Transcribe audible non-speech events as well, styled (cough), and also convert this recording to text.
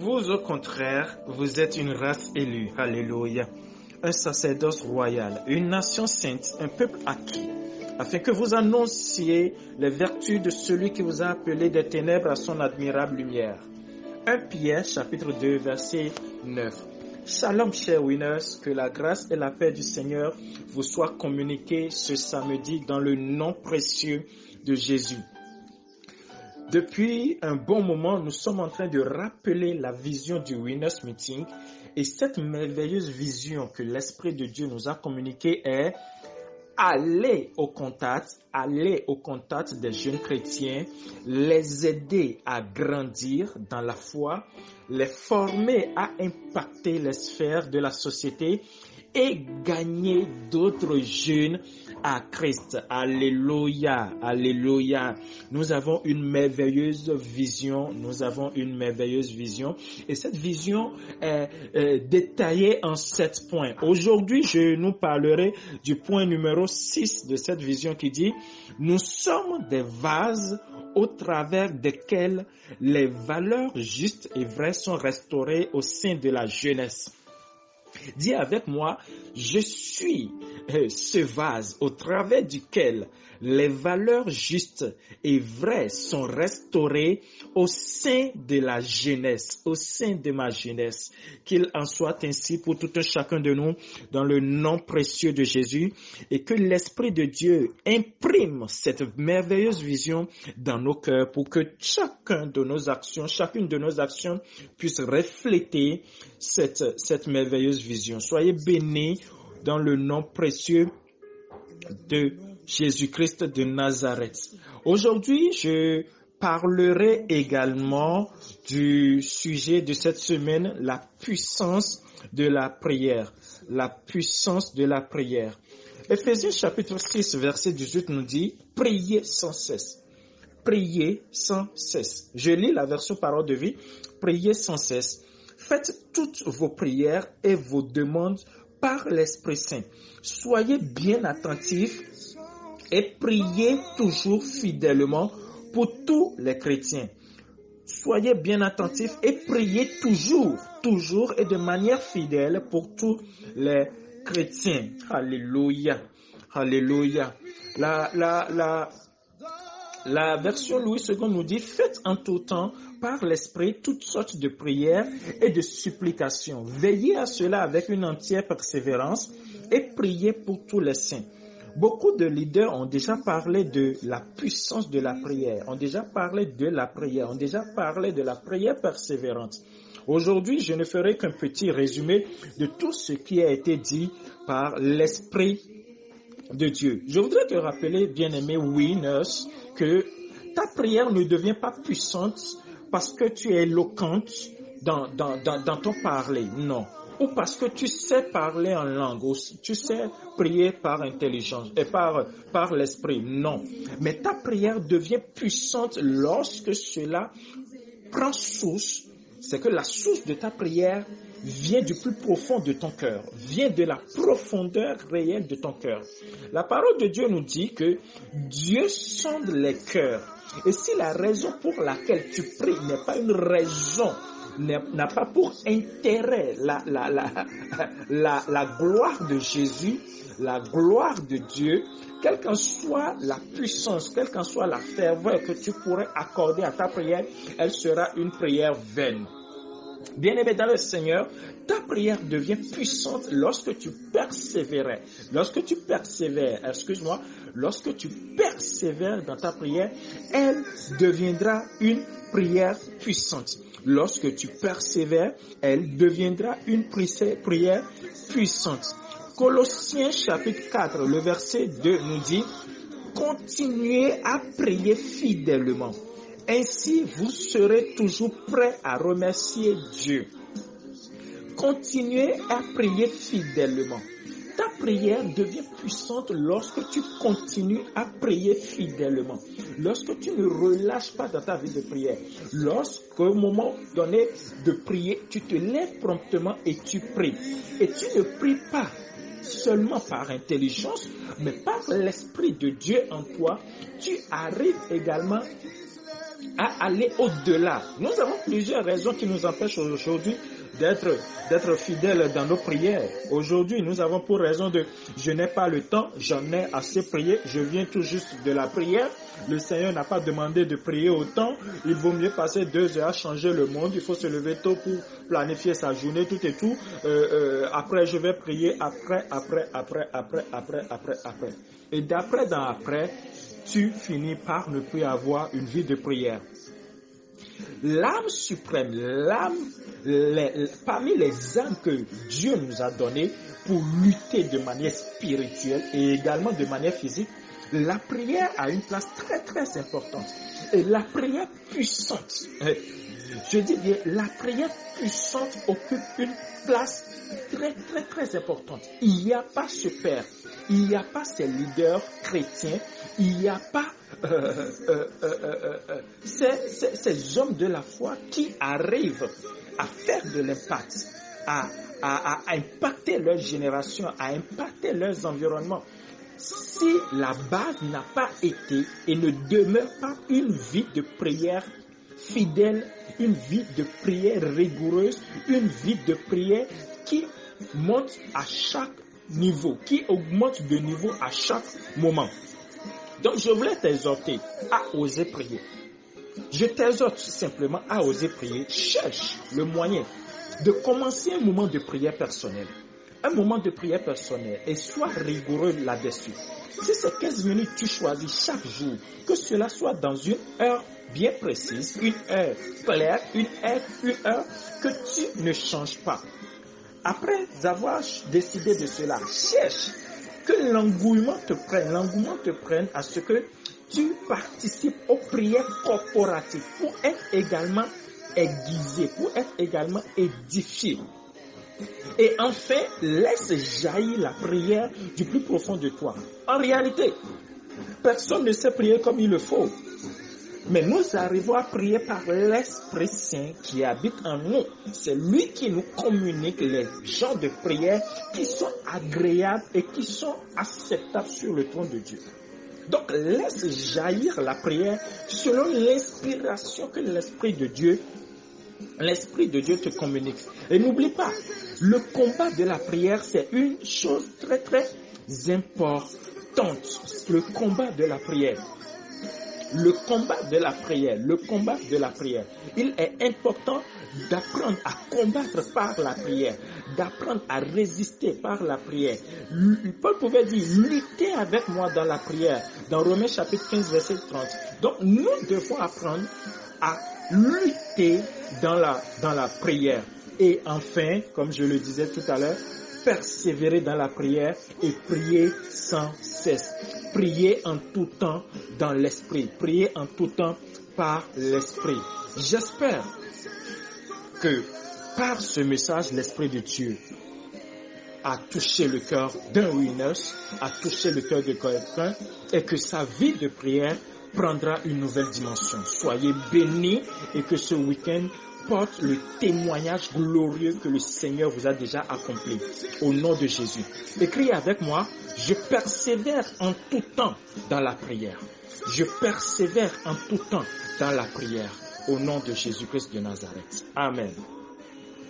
Vous, au contraire, vous êtes une race élue. Alléluia. Un sacerdoce royal, une nation sainte, un peuple acquis, afin que vous annonciez les vertus de celui qui vous a appelé des ténèbres à son admirable lumière. 1 Pierre chapitre 2 verset 9. Shalom chers winners, que la grâce et la paix du Seigneur vous soient communiquées ce samedi dans le nom précieux de Jésus. Depuis un bon moment, nous sommes en train de rappeler la vision du Winners Meeting. Et cette merveilleuse vision que l'Esprit de Dieu nous a communiquée est aller au contact, aller au contact des jeunes chrétiens, les aider à grandir dans la foi, les former à impacter les sphères de la société et gagner d'autres jeunes à Christ. Alléluia, alléluia. Nous avons une merveilleuse vision, nous avons une merveilleuse vision et cette vision est, détaillée en sept points. Aujourd'hui, je nous parlerai du point numéro 6 de cette vision qui dit, nous sommes des vases au travers desquels les valeurs justes et vraies sont restaurées au sein de la jeunesse. Dis avec moi, je suis euh, ce vase au travers duquel les valeurs justes et vraies sont restaurées au sein de la jeunesse, au sein de ma jeunesse. Qu'il en soit ainsi pour tout un chacun de nous dans le nom précieux de Jésus et que l'Esprit de Dieu imprime cette merveilleuse vision dans nos cœurs pour que chacun de nos actions, chacune de nos actions puisse refléter cette, cette merveilleuse vision. Soyez bénis dans le nom précieux de Jésus-Christ de Nazareth. Aujourd'hui, je parlerai également du sujet de cette semaine, la puissance de la prière. La puissance de la prière. Ephésiens chapitre 6, verset 18 nous dit, priez sans cesse. Priez sans cesse. Je lis la version parole de vie. Priez sans cesse. Faites toutes vos prières et vos demandes par l'Esprit Saint. Soyez bien attentifs et priez toujours fidèlement pour tous les chrétiens. Soyez bien attentifs et priez toujours, toujours et de manière fidèle pour tous les chrétiens. Alléluia. Alléluia. La, la, la, la version Louis II nous dit, faites en tout temps par l'Esprit toutes sortes de prières et de supplications. Veillez à cela avec une entière persévérance et priez pour tous les saints. Beaucoup de leaders ont déjà parlé de la puissance de la prière, ont déjà parlé de la prière, ont déjà parlé de la prière persévérante. Aujourd'hui, je ne ferai qu'un petit résumé de tout ce qui a été dit par l'Esprit de Dieu. Je voudrais te rappeler, bien-aimé Winners, que ta prière ne devient pas puissante parce que tu es éloquente dans, ton parler. Non ou parce que tu sais parler en langue, tu sais prier par intelligence et par, par l'esprit. Non. Mais ta prière devient puissante lorsque cela prend source. C'est que la source de ta prière vient du plus profond de ton cœur, vient de la profondeur réelle de ton cœur. La parole de Dieu nous dit que Dieu sonde les cœurs. Et si la raison pour laquelle tu pries n'est pas une raison n'a pas pour intérêt la, la, (laughs) la, la, gloire de Jésus, la gloire de Dieu, quelle qu'en soit la puissance, quelle qu'en soit la ferveur que tu pourrais accorder à ta prière, elle sera une prière vaine. Bien-aimé dans le Seigneur, ta prière devient puissante lorsque tu persévères. Lorsque tu persévères, excuse-moi, lorsque tu persévères dans ta prière, elle deviendra une prière puissante. Lorsque tu persévères, elle deviendra une prière puissante. Colossiens chapitre 4, le verset 2 nous dit, continuez à prier fidèlement. Ainsi, vous serez toujours prêts à remercier Dieu. Continuez à prier fidèlement. Ta prière devient puissante lorsque tu continues à prier fidèlement. Lorsque tu ne relâches pas dans ta vie de prière. Lorsqu'au moment donné de prier, tu te lèves promptement et tu pries. Et tu ne pries pas seulement par intelligence, mais par l'Esprit de Dieu en toi. Tu arrives également à aller au-delà. Nous avons plusieurs raisons qui nous empêchent aujourd'hui d'être d'être fidèles dans nos prières. Aujourd'hui, nous avons pour raison de je n'ai pas le temps, j'en ai assez prié, je viens tout juste de la prière. Le Seigneur n'a pas demandé de prier autant. Il vaut mieux passer deux heures à changer le monde. Il faut se lever tôt pour planifier sa journée, tout et tout. Euh, euh, après, je vais prier après, après, après, après, après, après, après. Et d'après dans après, tu finis par ne plus avoir une vie de prière. L'âme suprême, l'âme, parmi les âmes que Dieu nous a données pour lutter de manière spirituelle et également de manière physique, la prière a une place très très importante. Et la prière puissante, je dis bien, la prière puissante occupe une place très très très importante. Il n'y a pas ce père, il n'y a pas ces leaders chrétiens, il n'y a pas euh, euh, euh, ces, ces, hommes de la foi qui arrivent à faire de l'impact, à, à, à impacter leur génération, à impacter leurs environnements si la base n'a pas été et ne demeure pas une vie de prière fidèle, une vie de prière rigoureuse, une vie de prière qui monte à chaque niveau, qui augmente de niveau à chaque moment. Donc je voulais t'exhorter à oser prier. Je t'exhorte simplement à oser prier. Cherche le moyen de commencer un moment de prière personnelle un moment de prière personnelle et sois rigoureux là-dessus. Si c'est 15 minutes, tu choisis chaque jour, que cela soit dans une heure bien précise, une heure claire, une heure, une heure, que tu ne changes pas. Après avoir décidé de cela, cherche que l'engouement te prenne, l'engouement te prenne à ce que tu participes aux prières corporatives pour être également aiguisé, pour être également édifié. Et enfin, laisse jaillir la prière du plus profond de toi. En réalité, personne ne sait prier comme il le faut. Mais nous arrivons à prier par l'Esprit Saint qui habite en nous. C'est lui qui nous communique les genres de prière qui sont agréables et qui sont acceptables sur le trône de Dieu. Donc laisse jaillir la prière selon l'inspiration que l'Esprit de Dieu l'Esprit de Dieu te communique. Et n'oublie pas, le combat de la prière, c'est une chose très très importante. Le combat de la prière. Le combat de la prière, le combat de la prière. Il est important d'apprendre à combattre par la prière, d'apprendre à résister par la prière. Paul pouvait dire, luttez avec moi dans la prière, dans Romains chapitre 15, verset 30. Donc nous devons apprendre à lutter dans la, dans la prière. Et enfin, comme je le disais tout à l'heure, persévérer dans la prière et prier sans cesse. Prier en tout temps dans l'esprit. Prier en tout temps par l'esprit. J'espère que par ce message, l'esprit de Dieu a touché le cœur d'un Winners, a touché le cœur de quelqu'un et que sa vie de prière prendra une nouvelle dimension. Soyez bénis et que ce week-end le témoignage glorieux que le Seigneur vous a déjà accompli. Au nom de Jésus. Écrivez avec moi, je persévère en tout temps dans la prière. Je persévère en tout temps dans la prière. Au nom de Jésus-Christ de Nazareth. Amen.